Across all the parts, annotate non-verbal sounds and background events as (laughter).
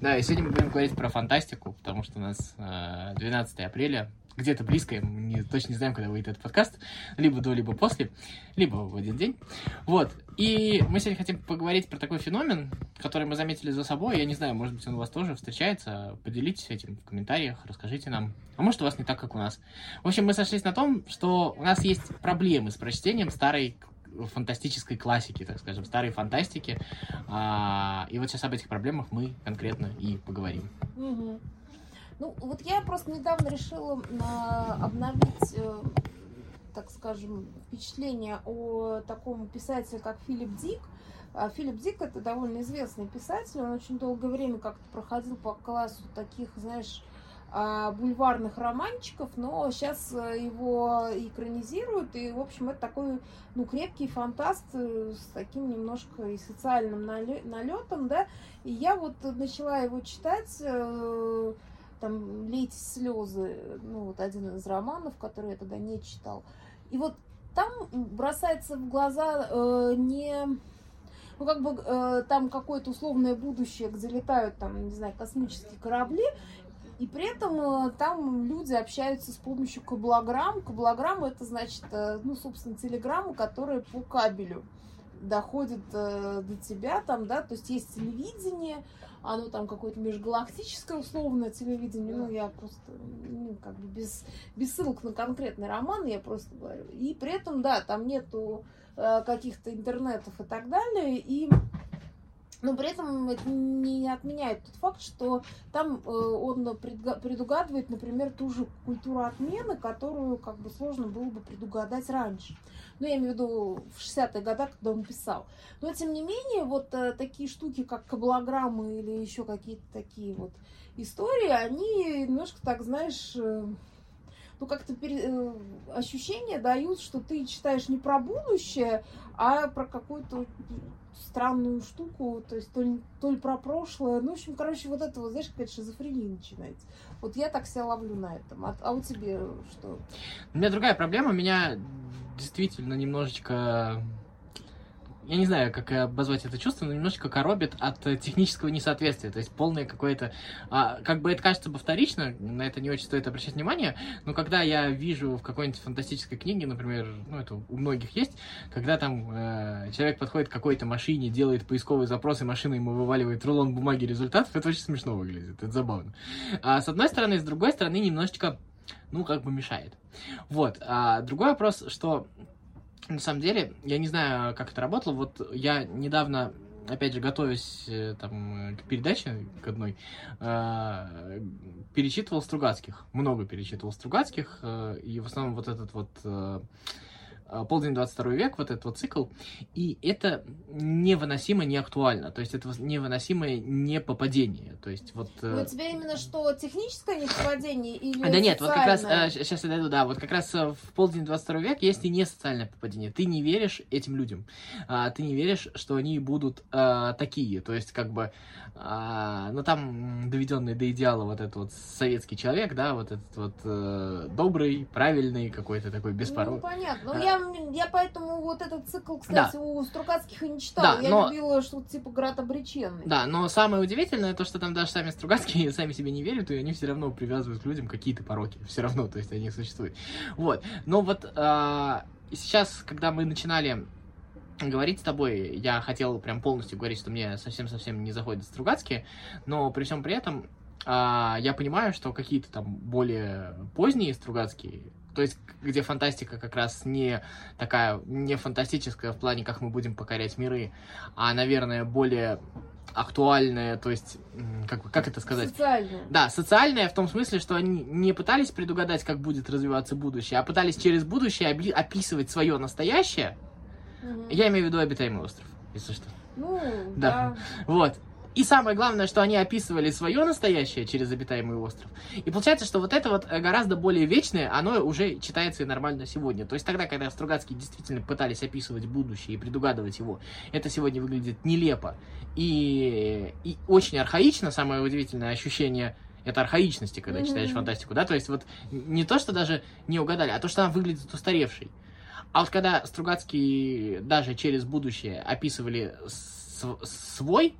Да, и сегодня мы будем говорить про фантастику, потому что у нас э, 12 апреля, где-то близко, мы не, точно не знаем, когда выйдет этот подкаст, либо до, либо после, либо в один день. Вот, и мы сегодня хотим поговорить про такой феномен, который мы заметили за собой, я не знаю, может быть, он у вас тоже встречается, поделитесь этим в комментариях, расскажите нам, а может, у вас не так, как у нас. В общем, мы сошлись на том, что у нас есть проблемы с прочтением старой фантастической классики, так скажем, старой фантастики. А, и вот сейчас об этих проблемах мы конкретно и поговорим. Мгм. Ну, вот я просто недавно решила а, обновить, э, так скажем, впечатление о таком писателе, как Филипп Дик. А Филипп Дик это довольно известный писатель, он очень долгое время как-то проходил по классу таких, знаешь, бульварных романчиков, но сейчас его экранизируют, и, в общем, это такой, ну, крепкий фантаст э, с таким немножко и социальным налетом, да, и я вот начала его читать, э, там, «Лейте слезы», ну, вот один из романов, который я тогда не читал, и вот там бросается в глаза э, не ну, как бы э, там какое-то условное будущее, где летают там, не знаю, космические корабли, и при этом э, там люди общаются с помощью каблограмм. Каблограмм это значит, э, ну, собственно, телеграммы, которые по кабелю доходят э, до тебя там, да, то есть есть телевидение, оно там какое-то межгалактическое условное телевидение, ну, я просто, ну, как бы без, без ссылок на конкретный роман, я просто говорю. И при этом, да, там нету каких-то интернетов и так далее, и но при этом это не отменяет тот факт, что там э, он предугадывает, например, ту же культуру отмены, которую как бы сложно было бы предугадать раньше. Ну, я имею в виду в 60-е годы, когда он писал. Но, тем не менее, вот э, такие штуки, как каблограммы или еще какие-то такие вот истории, они немножко так, знаешь, э, ну, как-то пере... ощущение дают, что ты читаешь не про будущее, а про какую-то странную штуку, то есть то ли, то ли про прошлое. Ну, в общем, короче, вот это вот, знаешь, какая-то шизофрения начинается. Вот я так себя ловлю на этом. А, а у тебе что? У меня другая проблема. Меня действительно немножечко я не знаю, как обозвать это чувство, но немножечко коробит от э, технического несоответствия. То есть полное какое-то... А, как бы это кажется бы вторично, на это не очень стоит обращать внимание, но когда я вижу в какой-нибудь фантастической книге, например, ну это у многих есть, когда там э, человек подходит к какой-то машине, делает поисковый запрос, и машина ему вываливает рулон бумаги результатов, это очень смешно выглядит, это забавно. А с одной стороны, с другой стороны, немножечко, ну, как бы мешает. Вот. А другой вопрос, что на самом деле, я не знаю, как это работало. Вот я недавно, опять же, готовясь э, там, к передаче к одной, э, перечитывал Стругацких. Много перечитывал Стругацких. Э, и в основном вот этот вот полдень 22 век, вот этот вот цикл, и это невыносимо не актуально, то есть это невыносимое не попадение, то есть вот... Но ну, у тебя именно что, техническое непопадение или Да нет, вот как раз, сейчас я дойду, да, вот как раз э, в полдень 22 век есть и не социальное попадение, ты не веришь этим людям, а, ты не веришь, что они будут а, такие, то есть как бы, а, ну там доведенный до идеала вот этот вот советский человек, да, вот этот вот а, добрый, правильный какой-то такой беспородный. Ну, понятно, ну я я, поэтому вот этот цикл, кстати, да. у Стругацких и не читала. Да, я но... любила что-то типа Град обреченный. Да, но самое удивительное то, что там даже сами Стругацкие (laughs) сами себе не верят, и они все равно привязывают к людям какие-то пороки. Все равно, то есть они существуют. Вот. Но вот а, сейчас, когда мы начинали говорить с тобой, я хотел прям полностью говорить, что мне совсем-совсем не заходят Стругацкие, но при всем при этом а, я понимаю, что какие-то там более поздние Стругацкие то есть где фантастика как раз не такая, не фантастическая в плане, как мы будем покорять миры, а, наверное, более актуальная, то есть, как, как это сказать? Социальная. Да, социальная в том смысле, что они не пытались предугадать, как будет развиваться будущее, а пытались через будущее описывать свое настоящее. Угу. Я имею в виду обитаемый остров, если что. Ну, (laughs) да. да. Вот. И самое главное, что они описывали свое настоящее через обитаемый остров. И получается, что вот это вот э, гораздо более вечное, оно уже читается и нормально сегодня. То есть тогда, когда Стругацкие действительно пытались описывать будущее и предугадывать его, это сегодня выглядит нелепо и, и очень архаично, самое удивительное ощущение это архаичности, когда mm-hmm. читаешь фантастику, да, то есть вот не то, что даже не угадали, а то, что она выглядит устаревшей. А вот когда Стругацкие даже через будущее описывали свой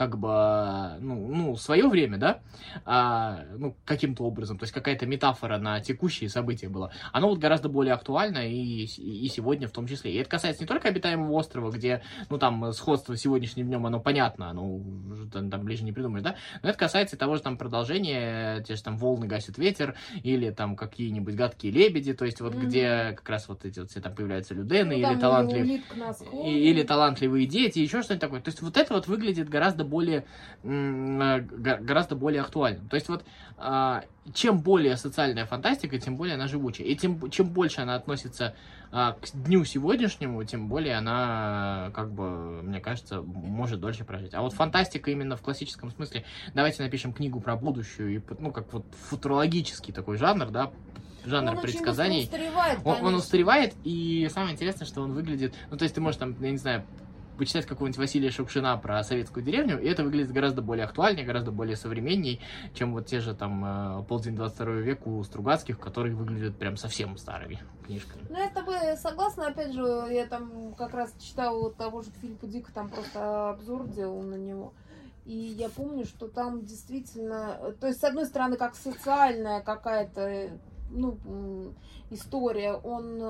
как бы, ну, ну свое время, да, а, ну, каким-то образом, то есть какая-то метафора на текущие события была, оно вот гораздо более актуально и, и сегодня в том числе. И это касается не только обитаемого острова, где, ну, там, сходство с сегодняшним днем, оно понятно, оно там, там ближе не придумаешь, да, но это касается того же там продолжения, те же там волны гасит ветер, или там какие-нибудь гадкие лебеди, то есть вот mm-hmm. где как раз вот эти вот все там появляются людены, ну, или талантливые, или талантливые дети, еще что-нибудь такое. То есть вот это вот выглядит гораздо более, э, гораздо более актуальным. То есть вот а, чем более социальная фантастика, тем более она живучая. И тем, чем больше она относится а, к дню сегодняшнему, тем более она, как бы, мне кажется, может дольше прожить. А вот фантастика именно в классическом смысле, давайте напишем книгу про будущую, и, ну, как вот футурологический такой жанр, да, жанр он предсказаний. Устаревает, он, он устаревает, и самое интересное, что он выглядит, ну, то есть ты можешь там, я не знаю, почитать какого-нибудь Василия Шукшина про советскую деревню, и это выглядит гораздо более актуальнее, гораздо более современней, чем вот те же там э, полдень 22 века у Стругацких, которые выглядят прям совсем старыми книжками. Ну, я с тобой согласна, опять же, я там как раз читала того же Филиппа Дика, там просто обзор делал на него. И я помню, что там действительно, то есть, с одной стороны, как социальная какая-то ну, история, он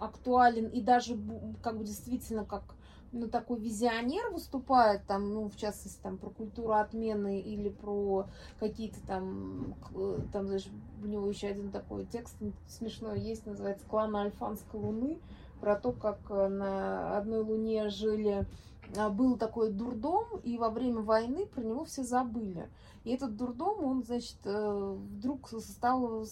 актуален и даже как бы действительно как ну, такой визионер выступает, там, ну, в частности, там, про культуру отмены или про какие-то там, там, знаешь, у него еще один такой текст смешной есть, называется «Клан Альфанской луны», про то, как на одной луне жили а, был такой дурдом, и во время войны про него все забыли. И этот дурдом, он, значит, э, вдруг стал,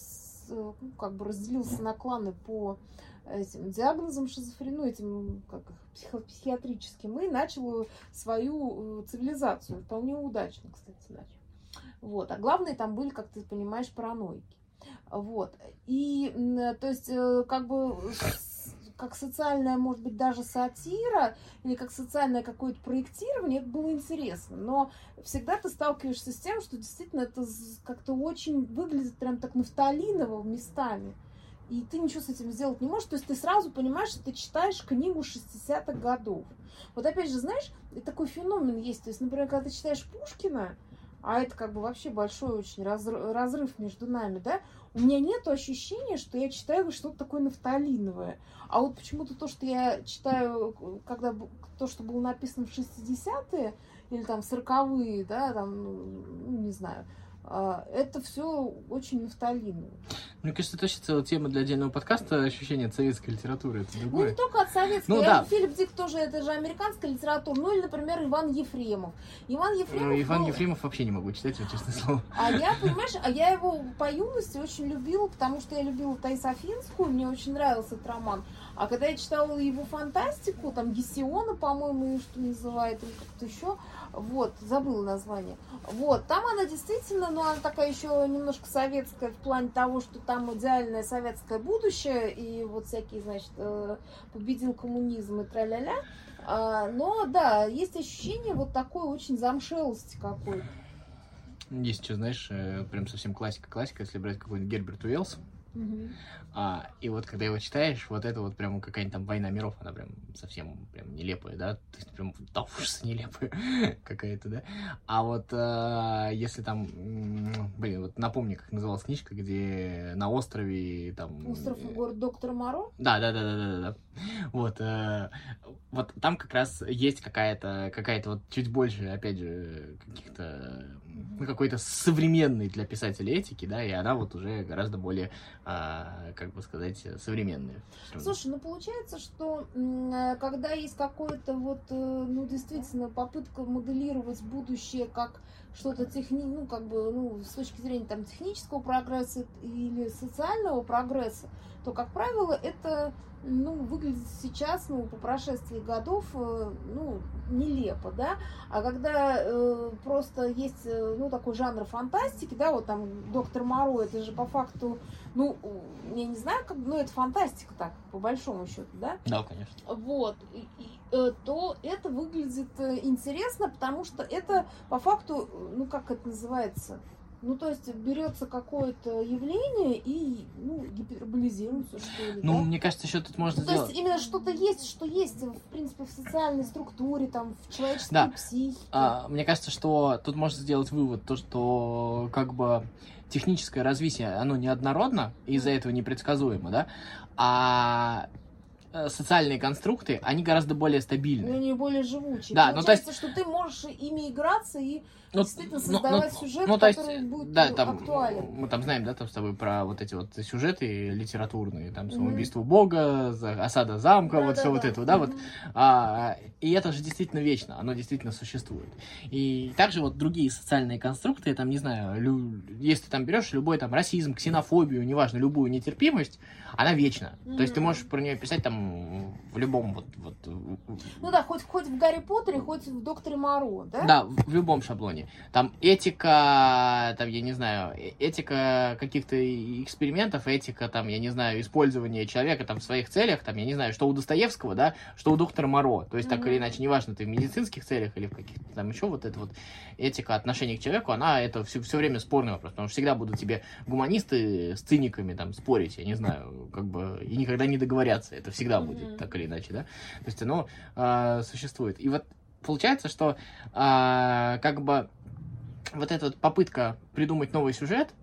ну, как бы разделился на кланы по этим диагнозом шизофрении, ну, этим как психиатрическим, и начал свою э, цивилизацию. Вполне удачно, кстати, начал. Вот. А главное, там были, как ты понимаешь, параноики. Вот. И, то есть, э, как бы как социальная, может быть, даже сатира или как социальное какое-то проектирование, это было интересно. Но всегда ты сталкиваешься с тем, что действительно это как-то очень выглядит прям так нафталиново местами и ты ничего с этим сделать не можешь. То есть ты сразу понимаешь, что ты читаешь книгу 60-х годов. Вот опять же, знаешь, такой феномен есть. То есть, например, когда ты читаешь Пушкина, а это как бы вообще большой очень разрыв между нами, да, у меня нет ощущения, что я читаю что-то такое нафталиновое. А вот почему-то то, что я читаю, когда то, что было написано в 60-е или там 40-е, да, там, ну, не знаю, это все очень нафталиново. Мне кажется, это вообще целая тема для отдельного подкаста ощущение от советской литературы. Это другое. Ну, не только от советской. Ну, да. Филипп Дик тоже, это же американская литература. Ну, или, например, Иван Ефремов. Иван Ефремов... Ну, Иван ну... Ефремов вообще не могу читать, вот, честное слово. А я, понимаешь, а я его по юности очень любила, потому что я любила Таис Афинскую, мне очень нравился этот роман. А когда я читала его фантастику, там Гесиона, по-моему, что называют, или как-то еще, вот, забыла название. Вот, там она действительно, ну, она такая еще немножко советская в плане того, что там идеальное советское будущее, и вот всякие, значит, э, победил коммунизм и тра-ля-ля. А, но, да, есть ощущение вот такой очень замшелости какой-то. Есть что, знаешь, э, прям совсем классика-классика, если брать какой-нибудь Герберт Уэллс, Угу. А, и вот когда его читаешь, вот это вот прям какая-нибудь там война миров, она прям совсем прям нелепая, да, то есть прям до ужаса нелепая (laughs) какая-то, да. А вот а, если там, блин, вот напомни, как называлась книжка, где на острове там... Остров и город доктора Моро? Да, да, да, да, да, да. Вот, а, вот там как раз есть какая-то, какая-то вот чуть больше, опять же, каких-то, ну, какой-то современной для писателя этики, да, и она вот уже гораздо более а, как бы сказать, современные. Слушай, ну получается, что э, когда есть какое-то вот, э, ну действительно, попытка моделировать будущее как что-то техни, ну как бы, ну с точки зрения там технического прогресса или социального прогресса, то, как правило, это ну, выглядит сейчас, ну, по прошествии годов, э, ну, нелепо, да, а когда э, просто есть, ну, такой жанр фантастики, да, вот там доктор Моро, это же по факту ну, я не знаю, как, ну, это фантастика так, по большому счету, да? Да, конечно. Вот, и, э, то это выглядит э, интересно, потому что это, по факту, ну, как это называется, Ну, то есть берется какое-то явление и ну, гиперболизируется, что ли. Ну, да? мне кажется, еще тут можно Ну, то сделать. есть именно что-то есть, что есть, в принципе, в социальной структуре, там, в человеческой Да. психике. А, мне кажется, что тут можно сделать вывод, то, что как бы техническое развитие, оно неоднородно, и из-за этого непредсказуемо, да, а э, социальные конструкты, они гораздо более Ну, стабильны. они более живучие. Да, ну, то есть- Получается, что ты можешь ими играться и Ну, действительно ну, ну, создавать сюжет, ну, то есть, который будет да, там, актуален. мы там знаем, да, там с тобой про вот эти вот сюжеты литературные, там, самоубийство бога, за- осада замка, вот все вот это, да, вот, Мгм. А, и это же действительно вечно, оно действительно существует. И также вот другие социальные конструкты, там, не знаю, лю- если ты там берешь любой там расизм, ксенофобию, неважно, любую нетерпимость, она вечна. То есть ты можешь про нее писать там в любом вот... вот Ну да, хоть, хоть в Гарри Поттере, хоть в Докторе Моро, да? да, в любом шаблоне. Там этика, там, я не знаю, э- этика каких-то экспериментов, этика, там, я не знаю, использования человека там в своих целях, там, я не знаю, что у Достоевского, да, что у доктора Моро. То есть, так Мгм. или иначе, неважно, ты в медицинских целях или в каких-то там еще вот эта вот этика отношения к человеку, она это все, все время спорный вопрос, потому что всегда будут тебе гуманисты с циниками там спорить, я не знаю, как бы, и никогда не договорятся, это всегда Мгм. будет, так или иначе, да. То есть оно а, существует. И вот получается, что а, как бы вот эта вот попытка придумать новый сюжет,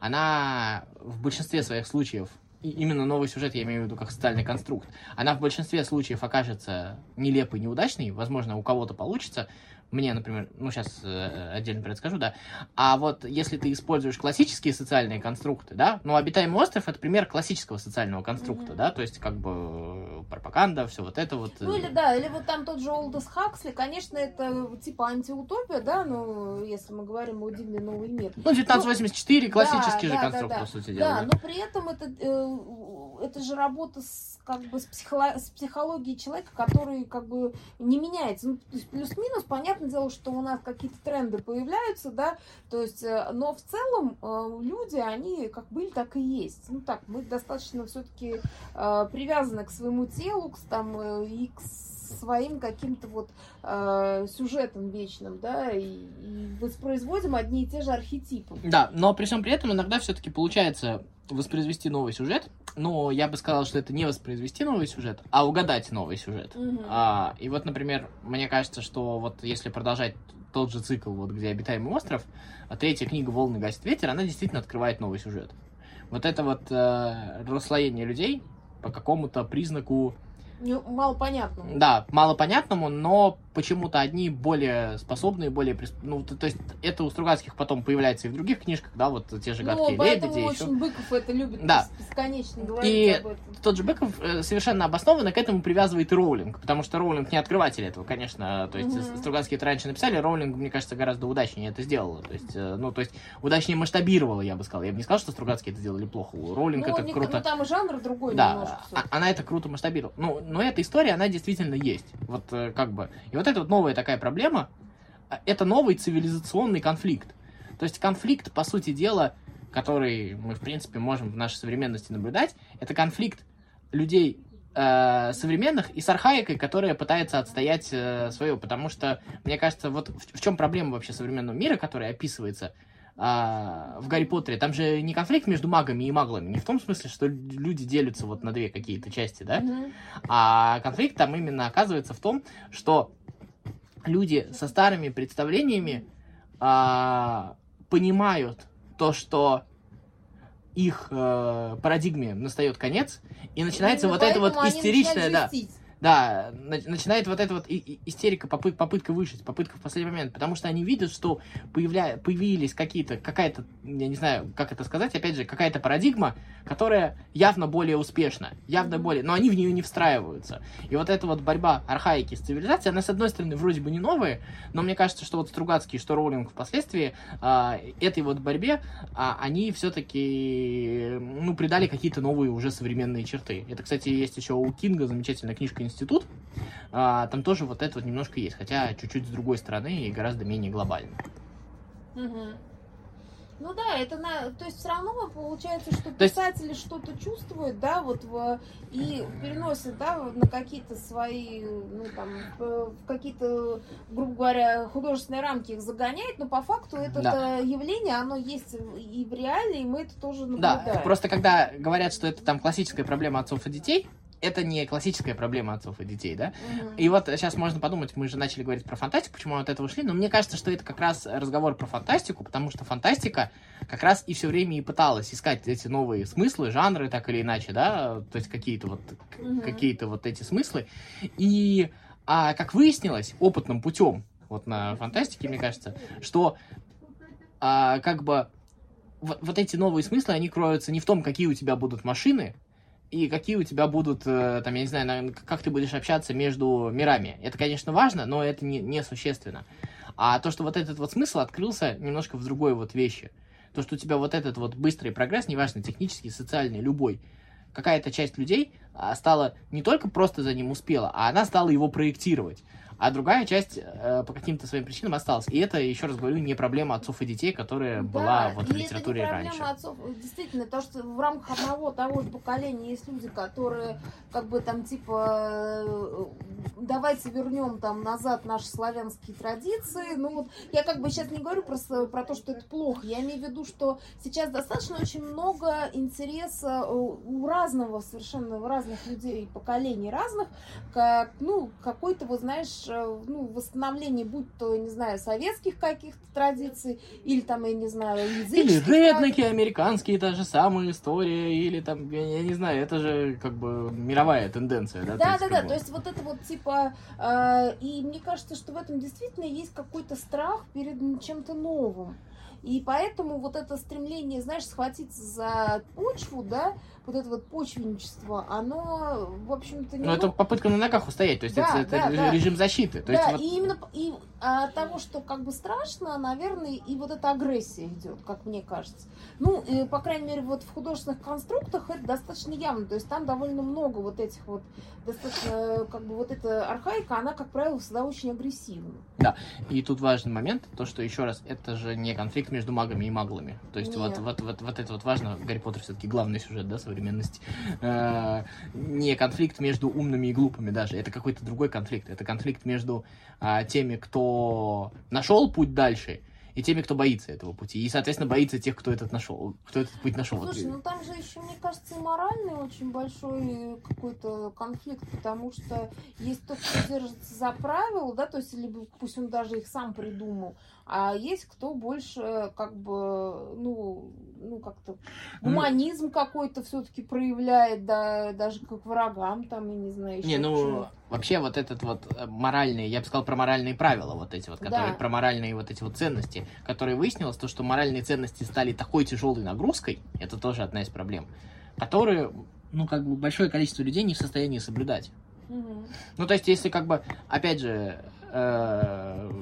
она в большинстве своих случаев, именно новый сюжет, я имею в виду как социальный конструкт, она в большинстве случаев окажется нелепой, неудачной, возможно, у кого-то получится, мне, например, ну, сейчас отдельно про это скажу, да, а вот если ты используешь классические социальные конструкты, да, ну, обитаемый остров — это пример классического социального конструкта, Мгм. да, то есть, как бы, э, пропаганда, все вот это вот. Ну э, или да, или вот там тот же Олдос Хаксли, конечно, это типа антиутопия, да, ну, если мы говорим о дивный новый мир. Ну, 1984, классический да, же да, конструкт, да, по сути Да, дела. да. но при этом это, э, это же работа с, как бы, с, психоло- с психологией человека, который как бы не меняется. Ну, то есть плюс-минус, понятное дело, что у нас какие-то тренды появляются, да, то есть, э, но в целом э, люди, они как были, так и есть. Ну так, мы достаточно все-таки привязаны к своему телу, к, там, э, и к своим каким-то вот э, сюжетам вечным, да, и, и воспроизводим одни и те же архетипы. Да, но при всем при этом иногда все-таки получается воспроизвести новый сюжет, но я бы сказал, что это не воспроизвести новый сюжет, а угадать новый сюжет. Мгм. А, и вот, например, мне кажется, что вот если продолжать тот же цикл, вот где обитаемый остров, а третья книга «Волны гасит ветер», она действительно открывает новый сюжет. Вот это вот э, расслоение людей по какому-то признаку Мало понятно. Да, малопонятному, но почему-то одни более способные, более... Ну, то, то есть это у Стругацких потом появляется и в других книжках, да, вот те же Ну, «Гадкие поэтому лебеди» еще. очень Быков это любит Да. бес- бесконечно говорить И об этом. Тот же Беков э, совершенно обоснованно к этому привязывает и Роулинг, потому что Роулинг не открыватель этого, конечно. То есть Мгм. Стругацкие это раньше написали, Роулинг, мне кажется, гораздо удачнее это сделала. То есть, э, ну, то есть удачнее масштабировала, я бы сказал. Я бы не сказал, что Стругацкие это сделали плохо. Роулинг Ну, это не- круто. ну, там и жанр другой Да, немножко. а- она это круто масштабировала. Ну, но эта история, она действительно есть. Вот э, как бы. И вот это вот новая такая проблема, а, это новый цивилизационный конфликт. То есть конфликт, по сути дела, который мы, в принципе, можем в нашей современности наблюдать, это конфликт людей э, современных и с архаикой, которая пытается отстоять свое. Потому что, мне кажется, вот в, в чем проблема вообще современного мира, который описывается а, в Гарри Поттере, там же не конфликт между магами и маглами, не в том смысле, что люди делятся вот на две какие-то части, да, Мгм. а конфликт там именно оказывается в том, что люди со старыми представлениями а, понимают то, что их э, парадигме настает конец, и начинается Именно вот это вот истеричное, да, жестить. Да, на- начинает вот эта вот истерика, попы- попытка выжить, попытка в последний момент, потому что они видят, что появля... появились какие-то, какая-то, я не знаю, как это сказать, опять же, какая-то парадигма, которая явно более успешна, явно более, но они в нее не встраиваются. И вот эта вот борьба архаики с цивилизацией, она, с одной стороны, вроде бы не новая, но мне кажется, что вот Стругацкий, что Роулинг впоследствии а, этой вот борьбе, а, они все-таки, ну, придали какие-то новые уже современные черты. Это, кстати, есть еще у Кинга замечательная книжка «Институт», а, там тоже вот это вот немножко есть, хотя чуть-чуть с другой стороны и гораздо менее глобально. Мгм. Ну да, это на, то есть все равно получается, что писатели есть... что-то чувствуют, да, вот в, и переносят, да, на какие-то свои, ну там, в какие-то, грубо говоря, художественные рамки их загоняют, но по факту это да. явление, оно есть и в реале, и мы это тоже наблюдаем. Да, просто когда говорят, что это там классическая проблема отцов и детей, это не классическая проблема отцов и детей, да? Угу. И вот сейчас можно подумать, мы же начали говорить про фантастику, почему мы от этого шли, но мне кажется, что это как раз разговор про фантастику, потому что фантастика как раз и все время и пыталась искать эти новые смыслы, жанры, так или иначе, да, то есть какие-то вот, угу. какие-то вот эти смыслы. И, а, как выяснилось, опытным путем, вот на фантастике, мне кажется, что а, как бы вот, вот эти новые смыслы, они кроются не в том, какие у тебя будут машины, и какие у тебя будут, э, там, я не знаю, как ты будешь общаться между мирами. Это, конечно, важно, но это не, не существенно. А то, что вот этот вот смысл открылся немножко в другой вот вещи. То, что у тебя вот этот вот быстрый прогресс, неважно, технический, социальный, любой, какая-то часть людей а, стала не только просто за ним успела, а она стала его проектировать а другая часть э, по каким-то своим причинам осталась. И это, еще раз говорю, не проблема отцов и детей, которая да, была вот в литературе это не раньше. Отцов. Действительно, то, что в рамках одного того же поколения есть люди, которые как бы там типа э, давайте вернем там назад наши славянские традиции. Ну вот я как бы сейчас не говорю про, про то, что это плохо. Я имею в виду, что сейчас достаточно очень много интереса э, у разного совершенно разных людей, поколений разных, как, ну, какой-то, вот знаешь, ну, восстановление, будь то, не знаю, советских каких-то традиций, или там, я не знаю, языческих. Или реднеки американские, та же самая история, или там, я не знаю, это же как бы мировая тенденция, да? Да, да, да, то есть вот это вот типа, э, и мне кажется, что в этом действительно есть какой-то страх перед чем-то новым. И поэтому вот это стремление, знаешь, схватиться за почву, да, вот это вот почвенничество, оно, в общем-то, не... Ну, это попытка на ногах устоять, то есть да, это, да, это да. режим защиты. То да, есть, вот... и именно и от того, что как бы страшно, наверное, и вот эта агрессия идет, как мне кажется. Ну, и, по крайней мере, вот в художественных конструктах это достаточно явно, то есть там довольно много вот этих вот, достаточно, как бы вот эта архаика, она, как правило, всегда очень агрессивна. Да, и тут важный момент, то, что, еще раз, это же не конфликт между магами и маглами. То есть вот, вот, вот, вот это вот важно, Гарри Поттер все-таки главный сюжет, да, современности. Э, не конфликт между умными и глупыми даже, это какой-то другой конфликт. Это конфликт между э, теми, кто нашел путь дальше, и теми, кто боится этого пути. И, соответственно, боится тех, кто этот нашел, кто этот путь нашел. Слушай, ну там же еще, мне кажется, и моральный очень большой какой-то конфликт, потому что есть тот, кто держится за правила, да, то есть, либо пусть он даже их сам придумал, а есть кто больше, как бы, ну, ну как-то гуманизм ну, какой-то все-таки проявляет, да, даже как врагам, там, я не знаю, еще. Не, ну, вообще вот этот вот э, моральный, я бы сказал про моральные правила, вот эти вот, которые, да. про моральные вот эти вот ценности, которые выяснилось, то, что моральные ценности стали такой тяжелой нагрузкой, это тоже одна из проблем, которые, ну, как бы большое количество людей не в состоянии соблюдать. Угу. Ну, то есть, если как бы, опять же, э,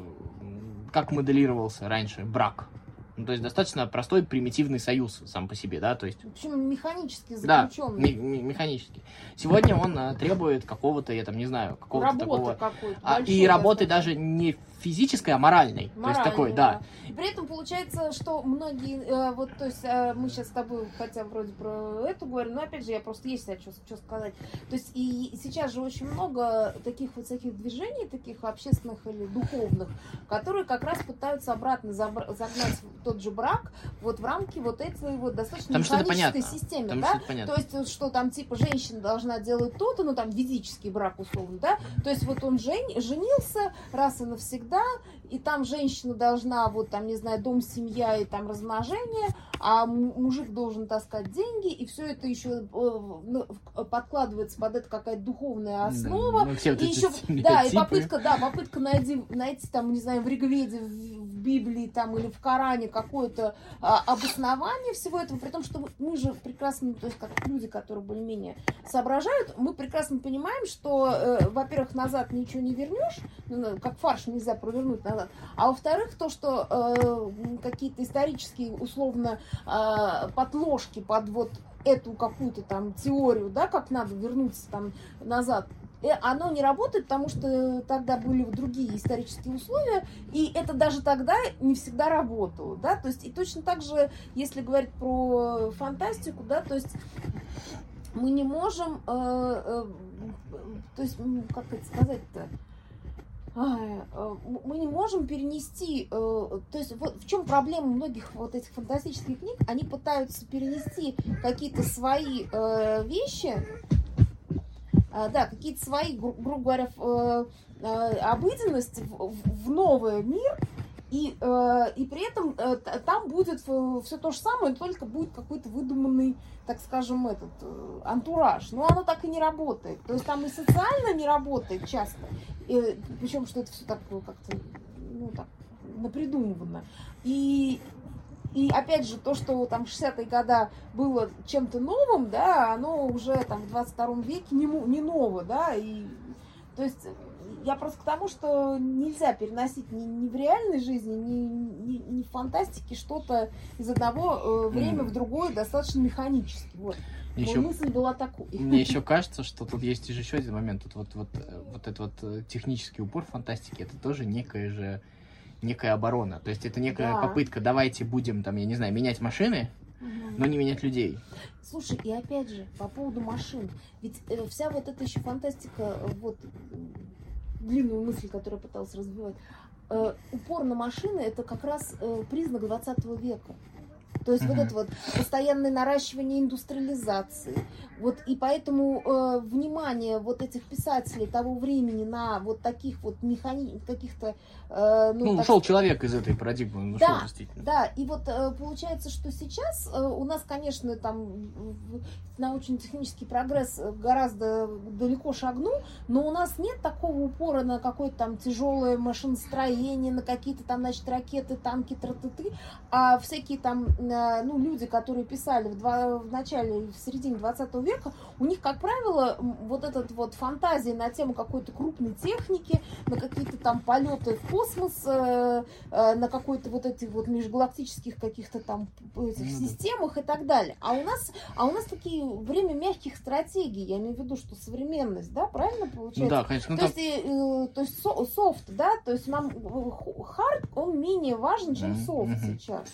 как моделировался раньше брак. Ну, то есть достаточно простой примитивный союз сам по себе, да, то есть... В общем, механически заключенный. Да, механически. Сегодня он а, требует какого-то, я там не знаю, какого-то такого... А, и работы даже не физической, а моральной. моральной то есть такой, да. да. При этом получается, что многие, э, вот, то есть э, мы сейчас с тобой, хотя вроде про эту говорим, но опять же, я просто есть о чем, что сказать. То есть и сейчас же очень много таких вот всяких движений, таких общественных или духовных, которые как раз пытаются обратно загнать тот же брак вот в рамки вот этой вот достаточно там механической системы, там да? То есть что там типа женщина должна делать то-то, ну там физический брак условно, да? То есть вот он жен... женился раз и навсегда да, и там женщина должна, вот там, не знаю, дом, семья и там размножение, а мужик должен таскать деньги, и все это еще э, ну, подкладывается под это какая-то духовная основа. Да, ну, и еще, (laughs) да, и попытка, да, попытка найти, найти там, не знаю, в Риговеде, в Библии там или в Коране какое-то а, обоснование всего этого, при том, что мы же прекрасно, то есть как люди, которые более-менее соображают, мы прекрасно понимаем, что, э, во-первых, назад ничего не вернешь, ну, как фарш нельзя провернуть назад, а во-вторых, то, что э, какие-то исторические, условно, э, подложки под вот эту какую-то там теорию, да, как надо вернуться там назад, оно не работает, потому что тогда были другие исторические условия, и это даже тогда не всегда работало, да, то есть и точно так же, если говорить про фантастику, да, то есть мы не можем, э, э, то есть, как это сказать-то, Э, мы не можем перенести, э, то есть вот в чем проблема многих вот этих фантастических книг, они пытаются перенести какие-то свои э, вещи, да, какие-то свои, грубо говоря, обыденности в новый мир, и, и при этом там будет все то же самое, только будет какой-то выдуманный, так скажем, этот антураж. Но оно так и не работает. То есть там и социально не работает часто, и, причем, что это все так как-то, ну, так, напридумывано. И, и опять же, то, что там 60-е годы было чем-то новым, да, оно уже там в 22 веке не, не ново, да, и то есть я просто к тому, что нельзя переносить ни, ни в реальной жизни, ни, ни, ни в фантастике что-то из одного э, mm. в другое достаточно механически. Вот. Мне еще, мысль была такой. Мне еще (laughs) кажется, что тут есть еще один момент. Тут вот, вот, вот этот вот э, технический упор фантастики, это тоже некая же некая оборона. То есть это некая да. попытка, давайте будем, там, я не знаю, менять машины, угу. но не менять людей. Слушай, и опять же, по поводу машин. Ведь э, вся вот эта еще фантастика, вот длинную мысль, которую я пыталась развивать, э, упор на машины это как раз э, признак 20 века. То есть mm-hmm. вот это вот постоянное наращивание индустриализации. Вот и поэтому э, внимание вот этих писателей того времени на вот таких вот механи... каких-то... Э, ну, ну ушел человек из этой парадигмы, он да, ушел действительно. Да, и вот э, получается, что сейчас э, у нас, конечно, там научно-технический прогресс гораздо далеко шагнул, но у нас нет такого упора на какое-то там тяжелое машиностроение, на какие-то там, значит, ракеты, танки, тра-ты-ты, а всякие там Э, ну, люди, которые писали в, два, в начале, в середине 20 века, у них, как правило, вот этот вот фантазия на тему какой-то крупной техники, на какие-то там полеты в космос, э, э, на какой-то вот этих вот межгалактических каких-то там этих ну, системах и так далее. А у нас, а у нас такие время мягких стратегий, я имею в виду, что современность, да, правильно получается? Ну, да, конечно. Ну, то, там... есть, э, то есть со, софт, да, то есть нам хард, он менее важен, чем софт mm-hmm. сейчас.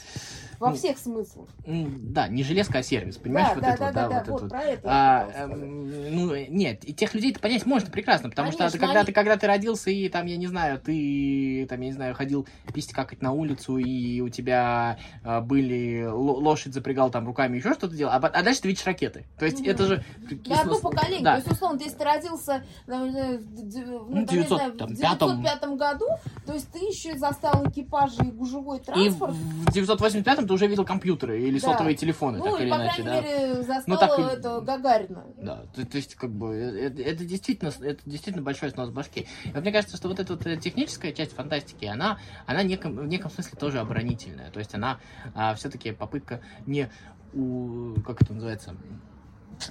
Во ну, всех смыслах. Да, не железка, а сервис, понимаешь? Да, вот да, это да, вот, да, да, вот, вот. про это. А, эм, ну, нет, и тех людей-то понять можно прекрасно, потому Конечно, что когда, они... ты, когда ты родился и там, я не знаю, ты, там, я не знаю, ходил писать какать на улицу, и у тебя а, были, лошадь запрягал там руками, еще что-то делал, а, а дальше ты видишь ракеты. То есть mm это же... Да, одно поколение. Да. То есть, условно, если ты родился ну, ну, 900, знаю, в 905 году, то есть ты еще застал экипажи и гужевой транспорт. И в 985 ты уже видел компьютеры или да. сотовые телефоны, ну, так или, по иначе, да. мере, застала ну, так, это Гагарина. Да, то, то есть, как бы, это, это действительно, это действительно большой снос башки. И вот мне кажется, что вот эта вот техническая часть фантастики, она, она неком, в неком смысле тоже оборонительная. То есть она а, все-таки попытка не у, как это называется,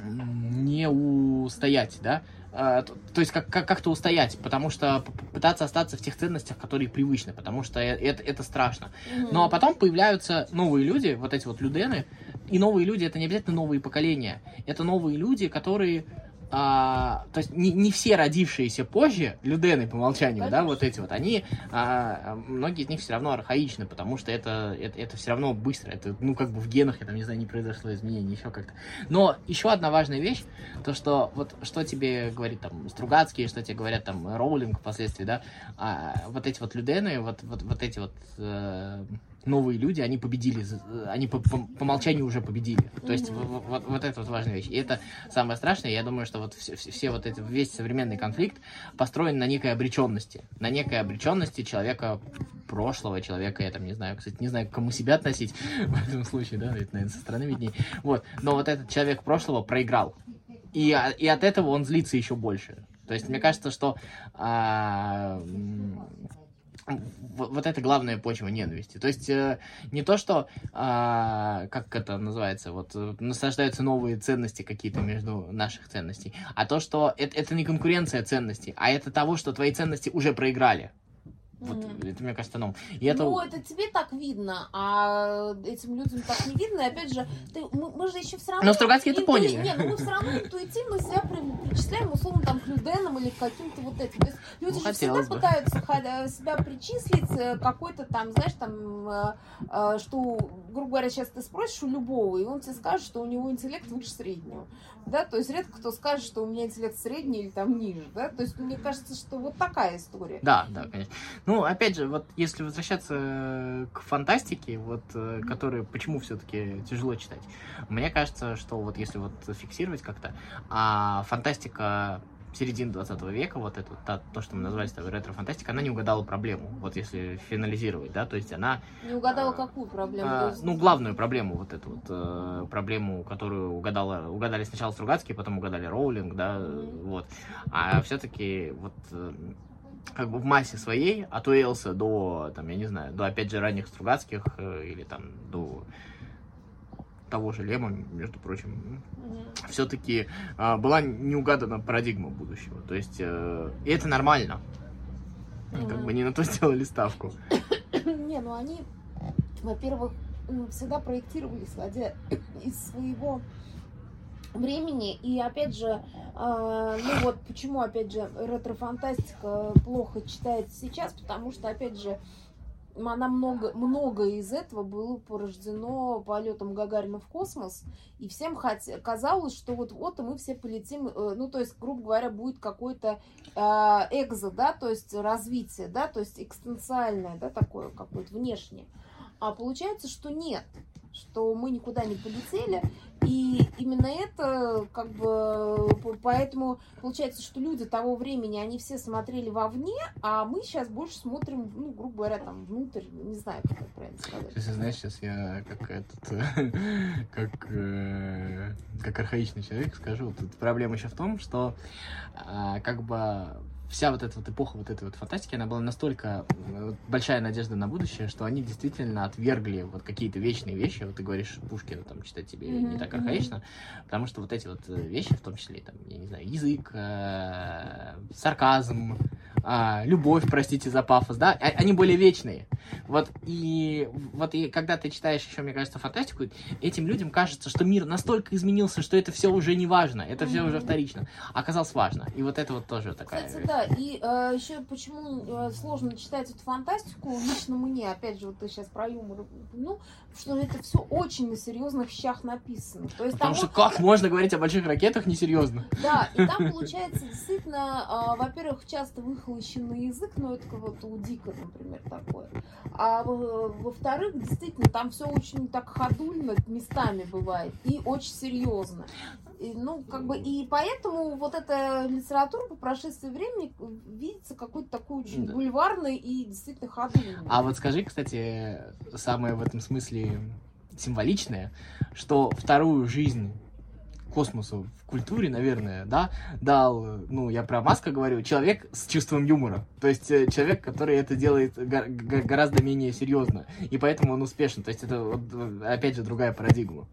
не устоять, да, то есть как, как, как-то устоять, потому что пытаться остаться в тех ценностях, которые привычны, потому что э, это, это страшно. Mm-hmm. Ну а потом появляются новые люди, вот эти вот людены, и новые люди это не обязательно новые поколения, это новые люди, которые а, то есть не, не все родившиеся позже, людены по умолчанию, да, вот эти вот, они, а, многие из них все равно архаичны, потому что это, это, это все равно быстро, это, ну, как бы в генах, я там, не знаю, не произошло изменение, еще как-то. Но еще одна важная вещь, то, что вот что тебе говорит там Стругацкий, что тебе говорят там Роулинг впоследствии, да, а, вот эти вот людены, вот, вот, вот эти вот э, новые люди, они победили, они по, по, по умолчанию уже победили. То есть mm-hmm. вот, вот это вот важная вещь. И это самое страшное. Я думаю, что вот все, все вот это, весь современный конфликт построен на некой обреченности. На некой обреченности человека прошлого, человека, я там не знаю, кстати, не знаю, к кому себя относить (laughs) в этом случае, да, это, наверное, со стороны виднее. Вот. Но вот этот человек прошлого проиграл. И, и от этого он злится еще больше. То есть мне кажется, что а, вот это главная почва ненависти. То есть э, не то, что, э, как это называется, вот э, насаждаются новые ценности какие-то между наших ценностей, а то, что это, это не конкуренция ценностей, а это того, что твои ценности уже проиграли. Вот, Мгм. это, мне кажется, ну. И это... Ну, это тебе так видно, а этим людям так не видно. И опять же, ты, мы, мы же еще все равно... Но Стругацкие это интуи- поняли. Не, ну мы все равно интуитивно себя при- причисляем, условно, там, к Люденам или к каким-то вот этим. То есть люди Ну, же всегда бы. пытаются себя причислить э, какой-то там, знаешь, там, э, э, что, грубо говоря, сейчас ты спросишь у любого, и он тебе скажет, что у него интеллект выше среднего. Да, то есть редко кто скажет, что у меня интеллект средний или там ниже, да, то есть мне кажется, что вот такая история. Да, да, конечно. Ну, опять же, вот если возвращаться э, к фантастике, вот, э, которую почему все-таки тяжело читать, мне кажется, что вот если вот фиксировать как-то, а фантастика середины 20 века, вот это, та- то, что мы назвали ретро-фантастика, она не угадала проблему, вот если финализировать, да, то есть она Не угадала А, какую проблему? То есть- ну, главную проблему, вот эту вот э, проблему, которую угадала, угадали сначала Стругацкий, потом угадали Роулинг, да, э, Мгм. вот. А все-таки вот э, как бы в массе своей, от Уэлса до, там, я не знаю, до, опять же, ранних Стругацких э, или там до того же Лема, между прочим, Мгм. все-таки была не угадана парадигма будущего. То есть, э, и это нормально. Как Мгм. бы не на то сделали ставку. (coughs) Не, ну они, во-первых, м, всегда проектировали, исходя из своего времени. И опять же, а, ну вот почему, опять же, ретро-фантастика плохо читается сейчас, потому что, опять же, она много, много из этого было порождено полетом Гагарина в космос, и всем хот... казалось, что вот-вот мы все полетим, э, ну, то есть, грубо говоря, будет какой-то э, экзо, да, то есть развитие, да, то есть экстенциальное, да, такое какое-то внешнее. А получается, что нет, что мы никуда не полетели, и именно это, как бы, поэтому получается, что люди того времени, они все смотрели вовне, а мы сейчас больше смотрим, ну, грубо говоря, там, внутрь, не знаю, как это правильно сказать. Сейчас, знаешь, сейчас я как этот, (laughs) как, э, как архаичный человек скажу. Тут проблема еще в том, что а, как бы вся вот эта вот эпоха вот этой вот фантастики, она была настолько большая надежда на будущее, что они действительно отвергли вот какие-то вечные вещи. Вот ты говоришь, Пушкина там читать тебе не Мгм, так архаично, потому что вот эти вот э, вещи, в том числе, там, я не знаю, язык, э, сарказм, а, любовь, простите за пафос, да, а- они более вечные. Вот и вот и когда ты читаешь еще, мне кажется, фантастику, этим людям кажется, что мир настолько изменился, что это все уже не важно, это все Мгм. уже вторично. А Оказалось важно. И вот это вот тоже такая. Кстати, да, и еще почему э, сложно читать эту фантастику, лично мне, опять же, вот ты сейчас про юмор ну, что это все очень на серьезных щах написано. То есть Потому там что как можно говорить о больших ракетах несерьезно? Да, и там получается действительно, а, во-первых, часто выхолощенный язык, ну это вот у Дика, например, такое. А во- во-вторых, действительно, там все очень так ходульно местами бывает и очень серьезно. И, ну, как бы, и поэтому вот эта литература по прошествии времени видится какой-то такой очень Да. бульварной и действительно ходульной. А вот скажи, кстати, самое в этом смысле символичное, что вторую жизнь космосу в культуре, наверное, да, дал, ну, я про Маска говорю, человек с чувством юмора. То есть э, человек, который это делает го- го- гораздо менее серьезно. И поэтому он успешен. То есть это, э, опять же, другая парадигма.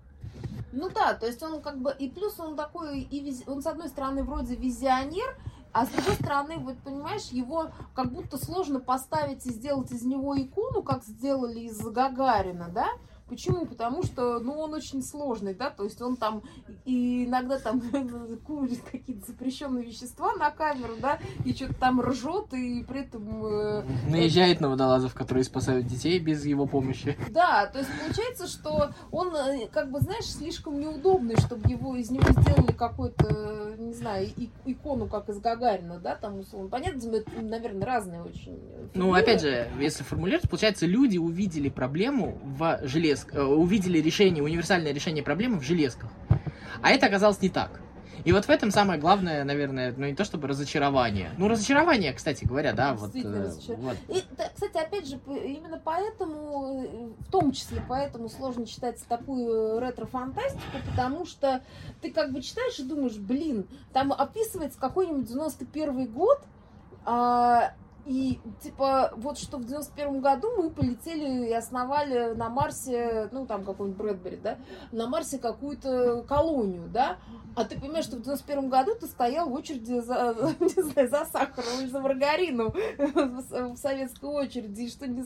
Ну да, то есть он как бы, и плюс он такой, и виз- он с одной стороны вроде визионер, а с другой стороны, вот понимаешь, его как будто сложно поставить и сделать из него икону, как сделали из Гагарина, да? Почему? Потому что, ну, он очень сложный, да, то есть он там и иногда там (laughs) курит какие-то запрещенные вещества на камеру, да, и что-то там ржет, и при этом э, Наезжает на водолазов, которые спасают детей без его помощи. Да, то есть получается, что он, э, как бы, знаешь, слишком неудобный, чтобы его из него сделали какой-то, не знаю, икону, как из Гагарина, да, там, условно. Понятно, это, наверное, разные очень. э, Ну, фигуры. опять же, если формулировать, получается, люди увидели проблему в железках, э, увидели решение, универсальное решение проблемы в железках. А это оказалось не так. И вот в этом самое главное, наверное, ну не то чтобы разочарование. Ну, разочарование, кстати говоря, да, вот. Э, вот. И, кстати, опять же, именно поэтому, э, в том числе поэтому сложно читать такую ретро-фантастику, потому что ты как бы читаешь и думаешь, блин, там описывается какой-нибудь 91 год, а, И, типа, вот что в 91 году мы полетели и основали на Марсе, ну, там какой-нибудь Брэдбери, да, на Марсе какую-то колонию, да, а ты понимаешь, что в 91 году ты стоял в очереди за, (laughs) не знаю, за сахаром или за маргарином в советской очереди, и что ни,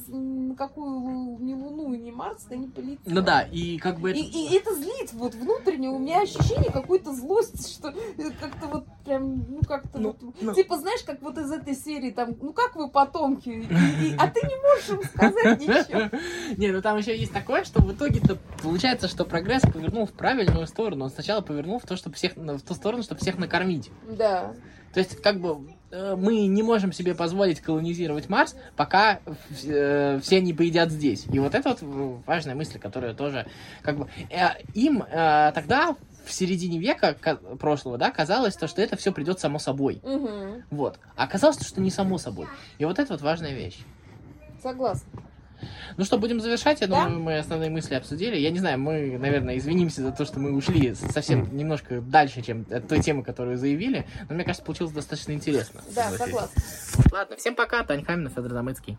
на какую ни Луну, ни Марс ты не полетел. Ну да, и как бы... И, и это злит, вот внутренне у меня ощущение какой-то злости, что как-то вот прям, ну как-то ну, вот, ну... типа, знаешь, как вот из этой серии там, ну как вы потомки, и, и, а ты не можешь им сказать ничего. (laughs) Не, ну там еще есть такое, что в итоге-то получается, что прогресс повернул в правильную сторону. Он сначала повернул в то, чтобы всех, в ту сторону, чтобы всех накормить. Да. То есть, как бы, э, мы не можем себе позволить колонизировать Марс, пока э, все не поедят здесь. И вот это вот важная мысль, которая тоже, как бы, э, им тогда в середине века прошлого, да, казалось то, что это все придет само собой. Угу. Вот. А оказалось, что не само собой. И вот это вот важная вещь. Согласна. Ну что, будем завершать. Я да? думаю, мы основные мысли обсудили. Я не знаю, мы, наверное, извинимся за то, что мы ушли совсем немножко дальше, чем от той темы, которую заявили. Но мне кажется, получилось достаточно интересно. Да, согласна. Ладно, всем пока. Тань Хамина, Федор Замыцкий.